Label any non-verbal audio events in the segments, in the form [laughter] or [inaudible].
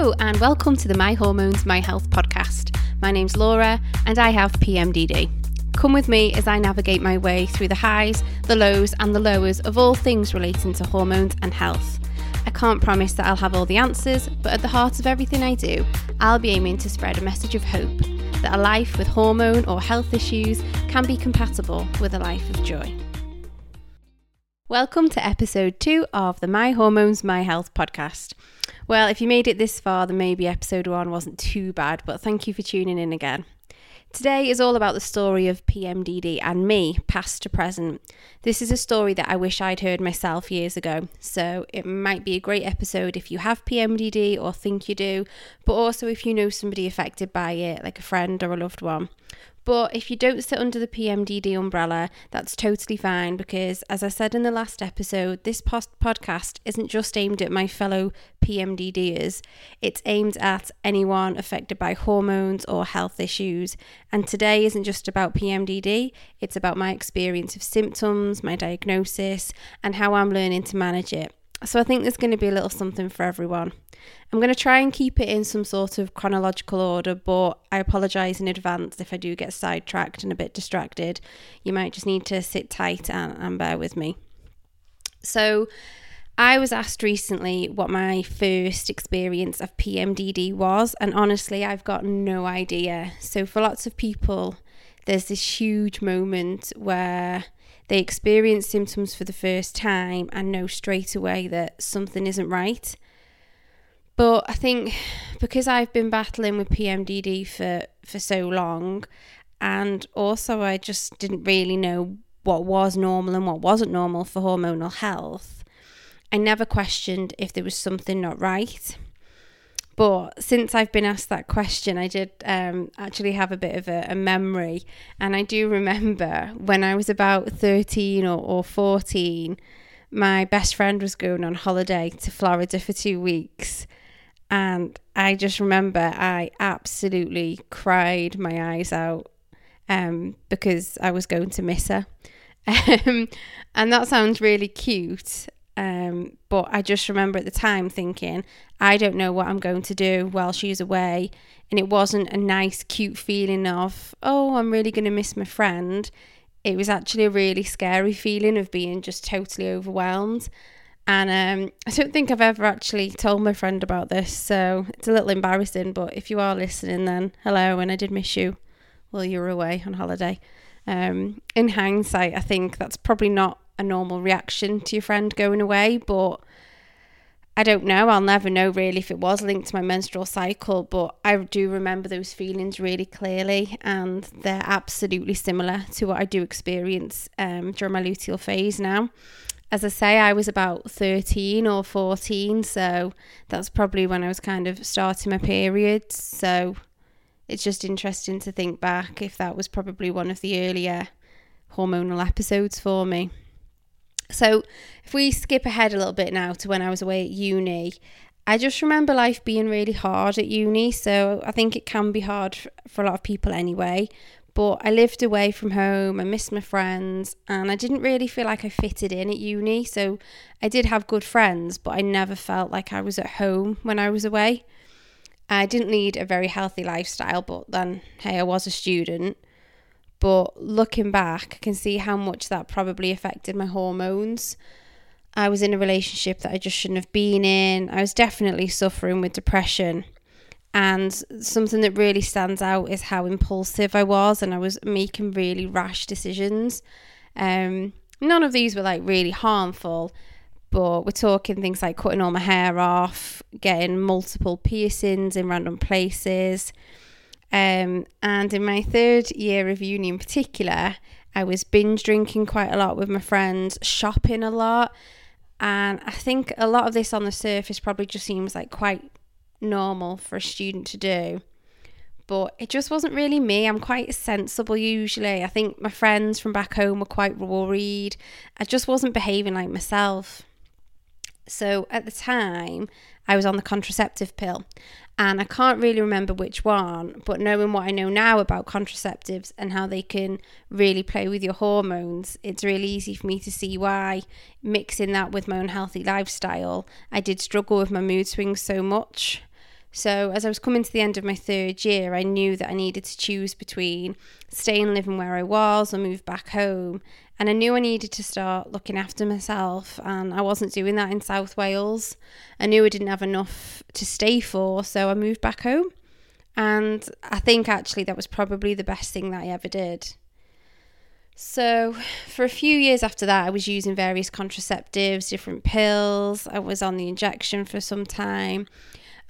Hello, and welcome to the My Hormones, My Health podcast. My name's Laura, and I have PMDD. Come with me as I navigate my way through the highs, the lows, and the lowers of all things relating to hormones and health. I can't promise that I'll have all the answers, but at the heart of everything I do, I'll be aiming to spread a message of hope that a life with hormone or health issues can be compatible with a life of joy. Welcome to episode two of the My Hormones, My Health podcast. Well, if you made it this far, then maybe episode one wasn't too bad, but thank you for tuning in again. Today is all about the story of PMDD and me, past to present. This is a story that I wish I'd heard myself years ago, so it might be a great episode if you have PMDD or think you do, but also if you know somebody affected by it, like a friend or a loved one. But if you don't sit under the PMDD umbrella, that's totally fine because, as I said in the last episode, this post- podcast isn't just aimed at my fellow PMDDers, it's aimed at anyone affected by hormones or health issues. And today isn't just about PMDD, it's about my experience of symptoms, my diagnosis, and how I'm learning to manage it. So I think there's going to be a little something for everyone. I'm going to try and keep it in some sort of chronological order, but I apologise in advance if I do get sidetracked and a bit distracted. You might just need to sit tight and, and bear with me. So, I was asked recently what my first experience of PMDD was, and honestly, I've got no idea. So, for lots of people, there's this huge moment where they experience symptoms for the first time and know straight away that something isn't right. But I think because I've been battling with PMDD for, for so long, and also I just didn't really know what was normal and what wasn't normal for hormonal health, I never questioned if there was something not right. But since I've been asked that question, I did um, actually have a bit of a, a, memory. And I do remember when I was about 13 or, or 14, my best friend was going on holiday to Florida for two weeks. And I just remember I absolutely cried my eyes out um, because I was going to miss her. [laughs] Um, and that sounds really cute. Um, but I just remember at the time thinking, I don't know what I'm going to do while she's away. And it wasn't a nice, cute feeling of, oh, I'm really going to miss my friend. It was actually a really scary feeling of being just totally overwhelmed. And um, I don't think I've ever actually told my friend about this, so it's a little embarrassing. But if you are listening, then hello, and I did miss you while you were away on holiday. Um, in hindsight, I think that's probably not a normal reaction to your friend going away, but I don't know. I'll never know really if it was linked to my menstrual cycle, but I do remember those feelings really clearly, and they're absolutely similar to what I do experience um, during my luteal phase now. As I say, I was about 13 or 14, so that's probably when I was kind of starting my period. So it's just interesting to think back if that was probably one of the earlier hormonal episodes for me. So, if we skip ahead a little bit now to when I was away at uni, I just remember life being really hard at uni. So, I think it can be hard for a lot of people anyway. But I lived away from home, I missed my friends, and I didn't really feel like I fitted in at uni. So, I did have good friends, but I never felt like I was at home when I was away. I didn't lead a very healthy lifestyle, but then, hey, I was a student. But looking back, I can see how much that probably affected my hormones. I was in a relationship that I just shouldn't have been in. I was definitely suffering with depression. And something that really stands out is how impulsive I was, and I was making really rash decisions. Um, none of these were like really harmful, but we're talking things like cutting all my hair off, getting multiple piercings in random places, um, and in my third year of uni in particular, I was binge drinking quite a lot with my friends, shopping a lot. And I think a lot of this on the surface probably just seems like quite normal for a student to do. But it just wasn't really me. I'm quite sensible usually. I think my friends from back home were quite worried. I just wasn't behaving like myself. So at the time, I was on the contraceptive pill. And I can't really remember which one, but knowing what I know now about contraceptives and how they can really play with your hormones, it's really easy for me to see why mixing that with my unhealthy lifestyle, I did struggle with my mood swings so much. So, as I was coming to the end of my third year, I knew that I needed to choose between staying living where I was or move back home. And I knew I needed to start looking after myself, and I wasn't doing that in South Wales. I knew I didn't have enough to stay for, so I moved back home. And I think actually that was probably the best thing that I ever did. So, for a few years after that, I was using various contraceptives, different pills. I was on the injection for some time.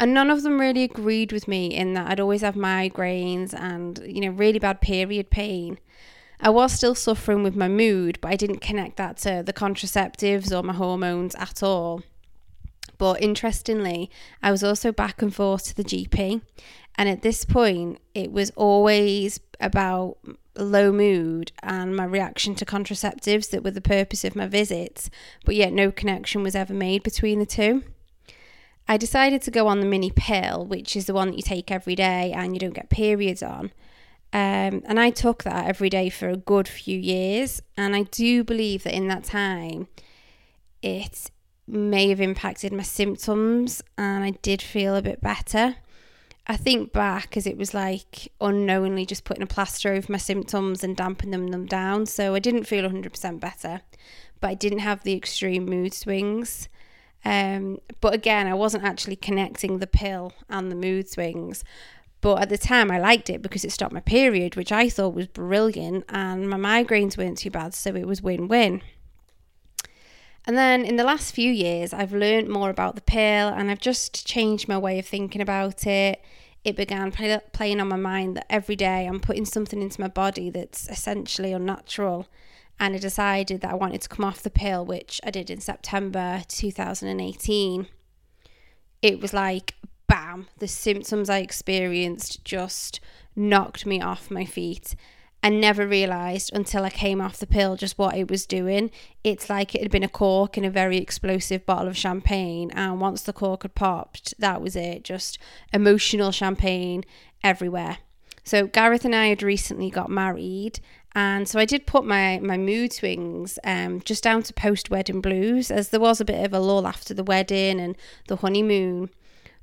And none of them really agreed with me in that I'd always have migraines and, you know, really bad period pain. I was still suffering with my mood, but I didn't connect that to the contraceptives or my hormones at all. But interestingly, I was also back and forth to the GP. And at this point, it was always about low mood and my reaction to contraceptives that were the purpose of my visits, but yet no connection was ever made between the two. I decided to go on the mini pill, which is the one that you take every day and you don't get periods on. Um, and I took that every day for a good few years. And I do believe that in that time, it may have impacted my symptoms and I did feel a bit better. I think back as it was like unknowingly just putting a plaster over my symptoms and dampening them down. So I didn't feel 100% better, but I didn't have the extreme mood swings. Um, but again, I wasn't actually connecting the pill and the mood swings. But at the time, I liked it because it stopped my period, which I thought was brilliant, and my migraines weren't too bad, so it was win win. And then in the last few years, I've learned more about the pill and I've just changed my way of thinking about it. It began play, playing on my mind that every day I'm putting something into my body that's essentially unnatural. And I decided that I wanted to come off the pill, which I did in September 2018. It was like bam, the symptoms I experienced just knocked me off my feet. and never realised until I came off the pill just what it was doing. It's like it had been a cork in a very explosive bottle of champagne, and once the cork had popped, that was it just emotional champagne everywhere. So, Gareth and I had recently got married, and so I did put my, my mood swings um, just down to post wedding blues, as there was a bit of a lull after the wedding and the honeymoon.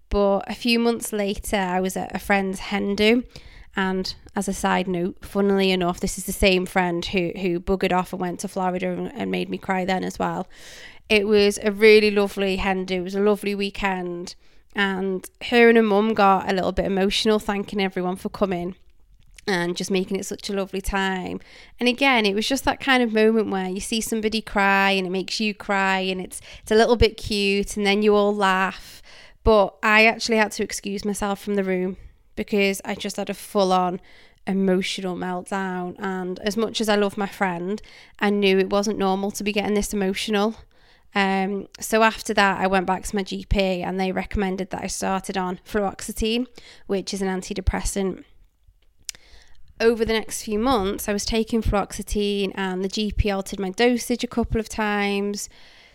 But a few months later, I was at a friend's hen do. And as a side note, funnily enough, this is the same friend who, who buggered off and went to Florida and, and made me cry then as well. It was a really lovely hen do. It was a lovely weekend. And her and her mum got a little bit emotional, thanking everyone for coming and just making it such a lovely time. And again, it was just that kind of moment where you see somebody cry and it makes you cry and it's it's a little bit cute and then you all laugh but I actually had to excuse myself from the room because I just had a full on emotional meltdown. And as much as I love my friend, I knew it wasn't normal to be getting this emotional. Um, so after that, I went back to my GP and they recommended that I started on fluoxetine, which is an antidepressant. Over the next few months, I was taking fluoxetine and the GP altered my dosage a couple of times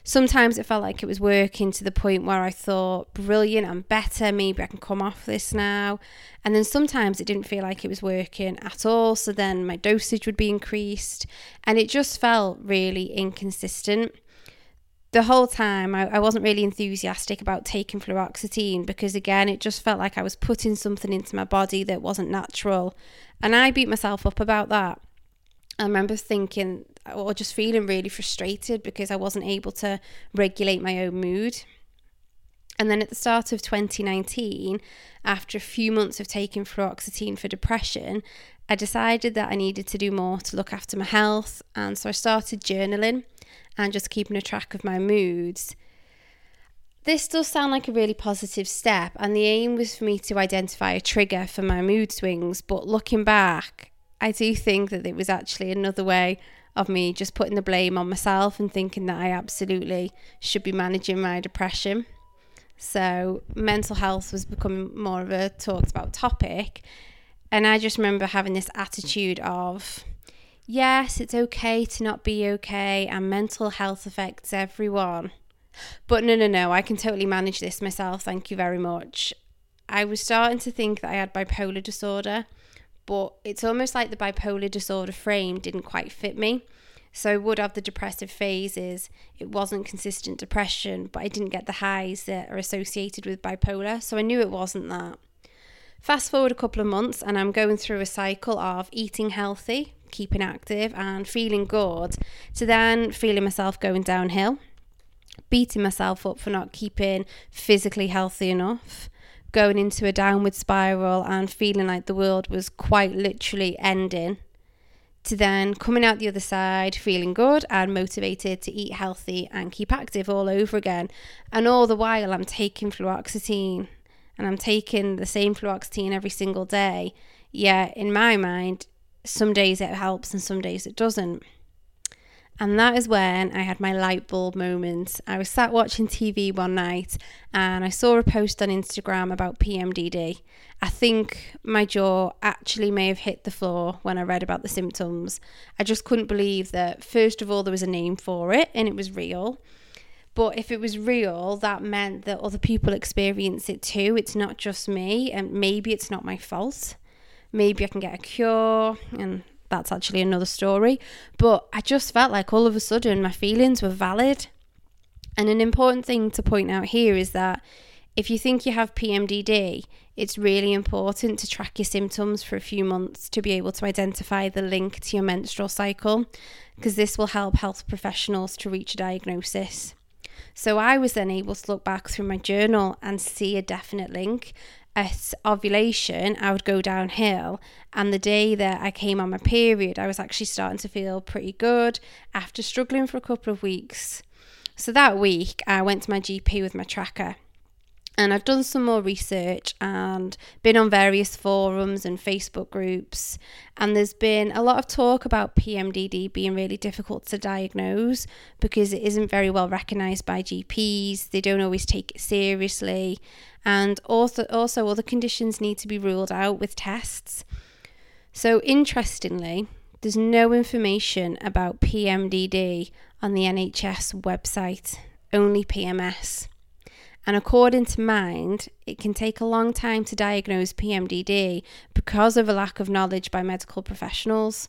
sometimes it felt like it was working to the point where I thought, brilliant, I'm better, maybe I can come off this now. And then sometimes it didn't feel like it was working at all. So then my dosage would be increased, and it just felt really inconsistent. The whole time, I, I wasn't really enthusiastic about taking fluoxetine because, again, it just felt like I was putting something into my body that wasn't natural. And I beat myself up about that. I remember thinking or just feeling really frustrated because I wasn't able to regulate my own mood. And then at the start of 2019, after a few months of taking fluoxetine for depression, I decided that I needed to do more to look after my health. And so I started journaling and just keeping a track of my moods. This does sound like a really positive step, and the aim was for me to identify a trigger for my mood swings. But looking back, I do think that it was actually another way of me just putting the blame on myself and thinking that I absolutely should be managing my depression. So, mental health was becoming more of a talked about topic. And I just remember having this attitude of, yes, it's okay to not be okay, and mental health affects everyone. But no, no, no, I can totally manage this myself. Thank you very much. I was starting to think that I had bipolar disorder but it's almost like the bipolar disorder frame didn't quite fit me. So I would have the depressive phases. It wasn't consistent depression, but I didn't get the highs that are associated with bipolar. So I knew it wasn't that. Fast forward a couple of months, and I'm going through a cycle of eating healthy, keeping active, and feeling good, to then feeling myself going downhill, beating myself up for not keeping physically healthy enough, going into a downward spiral, and feeling like the world was quite literally ending to then coming out the other side feeling good and motivated to eat healthy and keep active all over again. And all the while, I'm taking fluoxetine and I'm taking the same fluoxetine every single day. Yeah, in my mind, some days it helps and some days it doesn't. And that is when I had my light bulb moment. I was sat watching TV one night and I saw a post on Instagram about PMDD. I think my jaw actually may have hit the floor when I read about the symptoms. I just couldn't believe that, first of all, there was a name for it and it was real. But if it was real, that meant that other people experience it too. It's not just me, and maybe it's not my fault. Maybe I can get a cure, and that's actually another story. But I just felt like all of a sudden my feelings were valid. And an important thing to point out here is that if you think you have PMDD, it's really important to track your symptoms for a few months to be able to identify the link to your menstrual cycle, because this will help health professionals to reach a diagnosis. So I was then able to look back through my journal and see a definite link at ovulation, I would go downhill. And the day that I came on my period, I was actually starting to feel pretty good after struggling for a couple of weeks. So that week, I went to my GP with my tracker. And I've done some more research and been on various forums and Facebook groups. And there's been a lot of talk about PMDD being really difficult to diagnose because it isn't very well recognised by GPs. They don't always take it seriously and also also other conditions need to be ruled out with tests. So interestingly, there's no information about PMDD on the NHS website, only PMS. And according to Mind, it can take a long time to diagnose PMDD because of a lack of knowledge by medical professionals.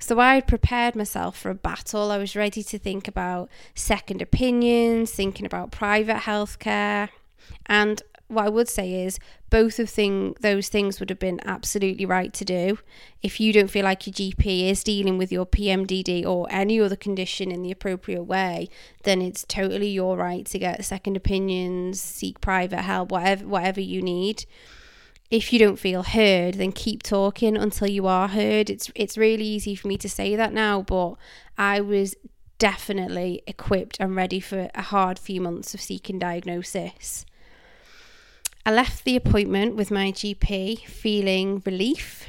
So I had prepared myself for a battle. I was ready to think about second opinions, thinking about private healthcare. And what I would say is both of thing those things would have been absolutely right to do. If you don't feel like your GP is dealing with your PMDD or any other condition in the appropriate way, then it's totally your right to get second opinions, seek private help, whatever whatever you need. If you don't feel heard, then keep talking until you are heard. It's it's really easy for me to say that now, but I was definitely equipped and ready for a hard few months of seeking diagnosis. I left the appointment with my GP feeling relief,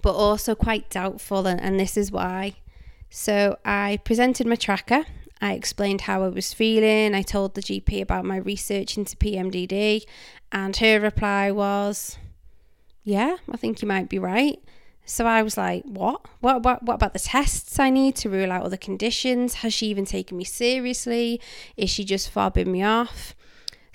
but also quite doubtful, and, and this is why. So I presented my tracker. I explained how I was feeling. I told the GP about my research into PMDD, and her reply was, "Yeah, I think you might be right." So I was like, what? what? What what about the tests I need to rule out other conditions? Has she even taken me seriously? Is she just fobbing me off?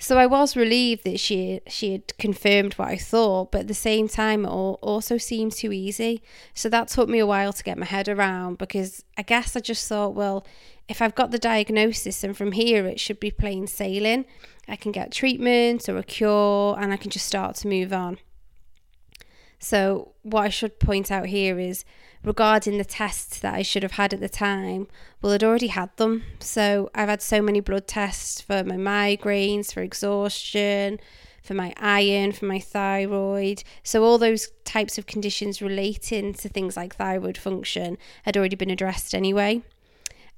So I was relieved that she she had confirmed what I thought, but at the same time, it also seemed too easy. So that took me a while to get my head around because I guess I just thought, well, if I've got the diagnosis and from here it should be plain sailing, I can get treatment or a cure and I can just start to move on. So what I should point out here is regarding the tests that I should have had at the time, well, I'd already had them. So I've had so many blood tests for my migraines, for exhaustion, for my iron, for my thyroid. So all those types of conditions relating to things like thyroid function had already been addressed anyway.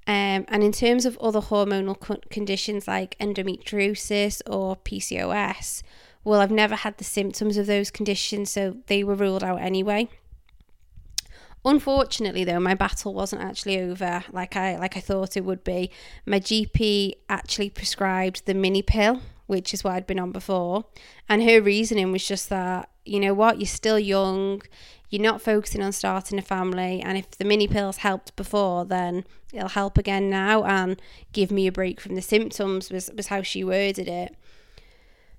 Um, and in terms of other hormonal co- conditions like endometriosis or PCOS, well, I've never had the symptoms of those conditions, so they were ruled out anyway. Unfortunately, though, my battle wasn't actually over like I like I thought it would be. My GP actually prescribed the mini pill, which is what I'd been on before, and her reasoning was just that you know what, you're still young, you're not focusing on starting a family, and if the mini pills helped before, then it'll help again now and give me a break from the symptoms. Was was how she worded it.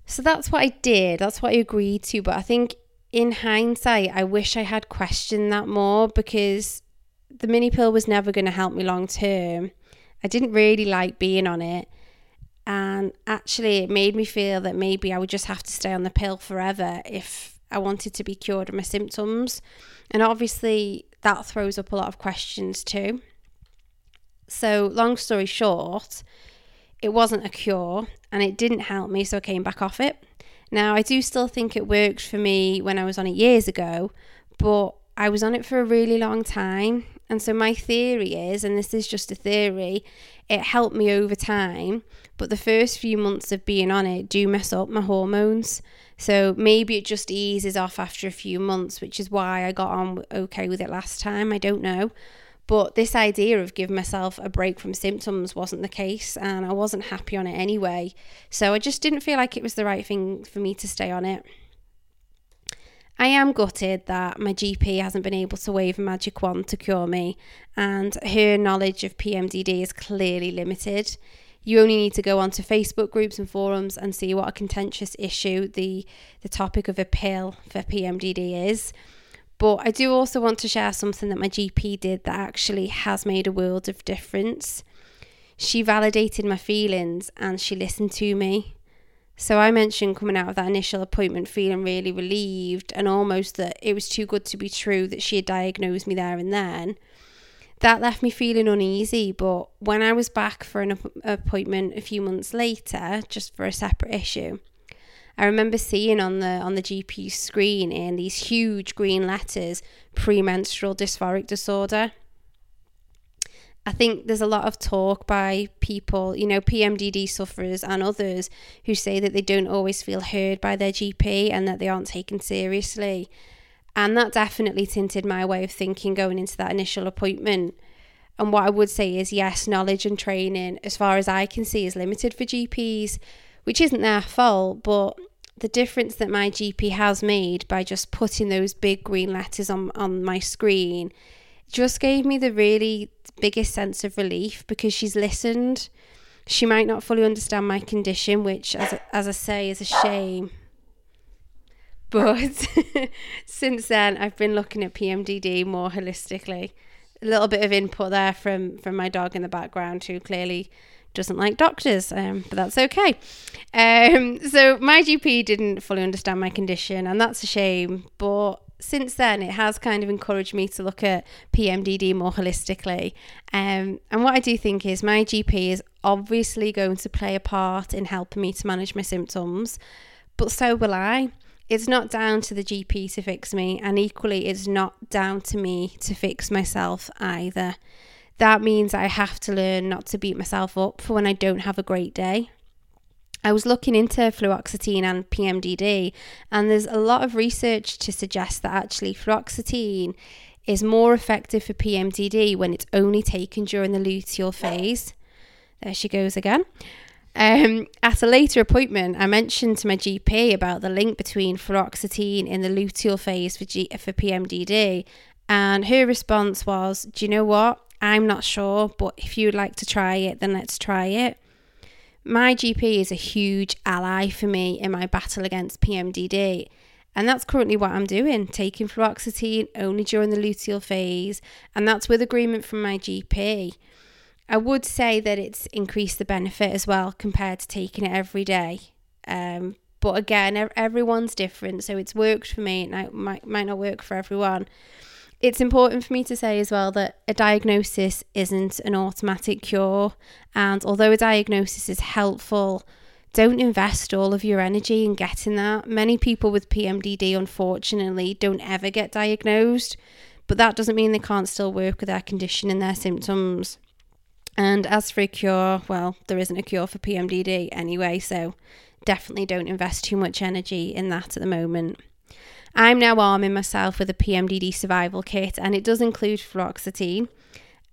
So that's what I did. That's what I agreed to. But I think in hindsight, I wish I had questioned that more because the mini pill was never going to help me long term. I didn't really like being on it. And actually, it made me feel that maybe I would just have to stay on the pill forever if I wanted to be cured of my symptoms. And obviously, that throws up a lot of questions too. So, long story short, it wasn't a cure and it didn't help me, so I came back off it. Now, I do still think it worked for me when I was on it years ago, but I was on it for a really long time. And so, my theory is, and this is just a theory, it helped me over time. But the first few months of being on it do mess up my hormones. So, maybe it just eases off after a few months, which is why I got on okay with it last time. I don't know. But this idea of giving myself a break from symptoms wasn't the case, and I wasn't happy on it anyway. So I just didn't feel like it was the right thing for me to stay on it. I am gutted that my GP hasn't been able to wave a magic wand to cure me, and her knowledge of PMDD is clearly limited. You only need to go onto Facebook groups and forums and see what a contentious issue the, the topic of a pill for PMDD is. But I do also want to share something that my GP did that actually has made a world of difference. She validated my feelings and she listened to me. So I mentioned coming out of that initial appointment feeling really relieved and almost that it was too good to be true that she had diagnosed me there and then. That left me feeling uneasy, but when I was back for an appointment a few months later, just for a separate issue, I remember seeing on the on the GP screen in these huge green letters premenstrual dysphoric disorder. I think there's a lot of talk by people, you know, PMDD sufferers and others who say that they don't always feel heard by their GP and that they aren't taken seriously. And that definitely tinted my way of thinking going into that initial appointment. And what I would say is, yes, knowledge and training, as far as I can see, is limited for GPs which isn't their fault, but the difference that my GP has made by just putting those big green letters on, on my screen just gave me the really biggest sense of relief because she's listened. She might not fully understand my condition, which, as, as I say, is a shame. But [laughs] since then, I've been looking at PMDD more holistically. A little bit of input there from, from my dog in the background, who clearly doesn't like doctors, um, but that's okay. Um, so my GP didn't fully understand my condition, and that's a shame. But since then, it has kind of encouraged me to look at PMDD more holistically. Um, and what I do think is my GP is obviously going to play a part in helping me to manage my symptoms, but so will I. It's not down to the GP to fix me, and equally, it's not down to me to fix myself either that means I have to learn not to beat myself up for when I don't have a great day. I was looking into fluoxetine and PMDD, and there's a lot of research to suggest that actually fluoxetine is more effective for PMDD when it's only taken during the luteal phase. There she goes again. Um, at a later appointment, I mentioned to my GP about the link between fluoxetine in the luteal phase for, G- for PMDD, and her response was, Do you know what? I'm not sure, but if you'd like to try it, then let's try it. My GP is a huge ally for me in my battle against PMDD, and that's currently what I'm doing taking fluoxetine only during the luteal phase, and that's with agreement from my GP. I would say that it's increased the benefit as well compared to taking it every day. Um, but again, everyone's different, so it's worked for me, and it might, might not work for everyone it's important for me to say as well that a diagnosis isn't an automatic cure. And although a diagnosis is helpful, don't invest all of your energy in getting that. Many people with PMDD, unfortunately, don't ever get diagnosed, but that doesn't mean they can't still work with their condition and their symptoms. And as for a cure, well, there isn't a cure for PMDD anyway, so definitely don't invest too much energy in that at the moment. I'm now arming myself with a PMDD survival kit, and it does include fluoxetine.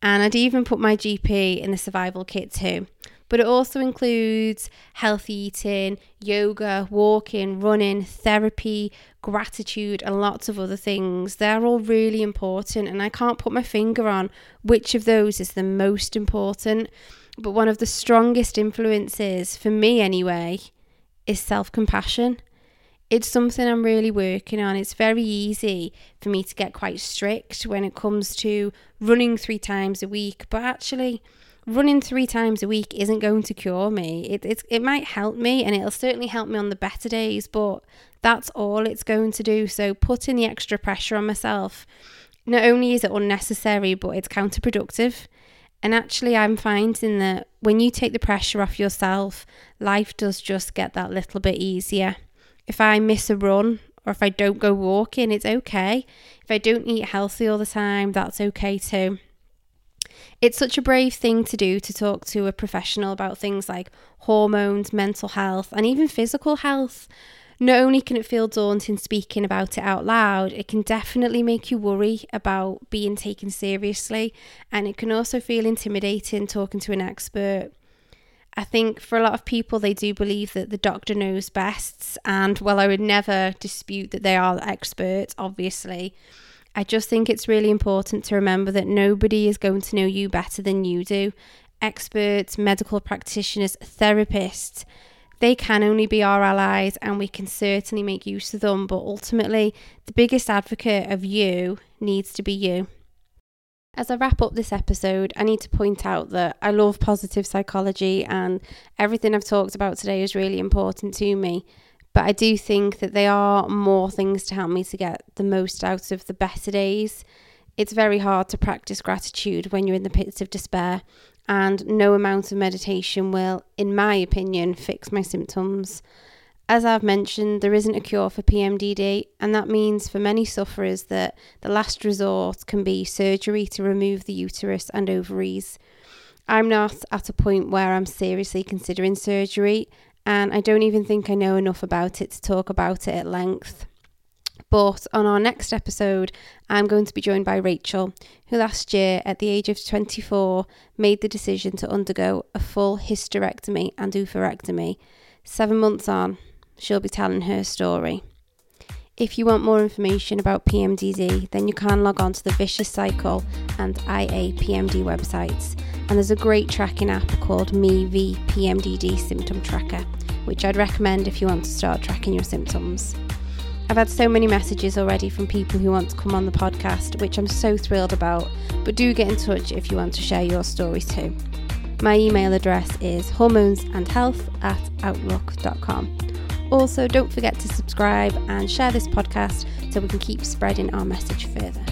And I'd even put my GP in the survival kit too. But it also includes healthy eating, yoga, walking, running, therapy, gratitude, and lots of other things. They're all really important, and I can't put my finger on which of those is the most important. But one of the strongest influences, for me anyway, is self compassion It's something I'm really working on. It's very easy for me to get quite strict when it comes to running three times a week, but actually, running three times a week isn't going to cure me. It, it, it might help me and it'll certainly help me on the better days, but that's all it's going to do. So, putting the extra pressure on myself, not only is it unnecessary, but it's counterproductive. And actually, I'm finding that when you take the pressure off yourself, life does just get that little bit easier. If I miss a run or if I don't go walking, it's okay. If I don't eat healthy all the time, that's okay too. It's such a brave thing to do to talk to a professional about things like hormones, mental health, and even physical health. Not only can it feel daunting speaking about it out loud, it can definitely make you worry about being taken seriously, and it can also feel intimidating talking to an expert. I think for a lot of people, they do believe that the doctor knows best, and well, I would never dispute that they are experts, obviously. I just think it's really important to remember that nobody is going to know you better than you do. Experts, medical practitioners, therapists, they can only be our allies and we can certainly make use of them, but ultimately, the biggest advocate of you needs to be you. As I wrap up this episode, I need to point out that I love positive psychology and everything I've talked about today is really important to me. But I do think that there are more things to help me to get the most out of the better days. It's very hard to practice gratitude when you're in the pits of despair, and no amount of meditation will, in my opinion, fix my symptoms. As I've mentioned, there isn't a cure for PMDD, and that means for many sufferers that the last resort can be surgery to remove the uterus and ovaries. I'm not at a point where I'm seriously considering surgery, and I don't even think I know enough about it to talk about it at length. But on our next episode, I'm going to be joined by Rachel, who last year, at the age of 24, made the decision to undergo a full hysterectomy and oophorectomy. Seven months on, she'll be telling her story. If you want more information about PMDD, then you can log on to the Vicious Cycle and IAPMD websites. And there's a great tracking app called Me V PMDD Symptom Tracker, which I'd recommend if you want to start tracking your symptoms. I've had so many messages already from people who want to come on the podcast, which I'm so thrilled about. But do get in touch if you want to share your stories too. My email address is hormonesandhealth at outlook.com. Also, don't forget to subscribe and share this podcast so we can keep spreading our message further.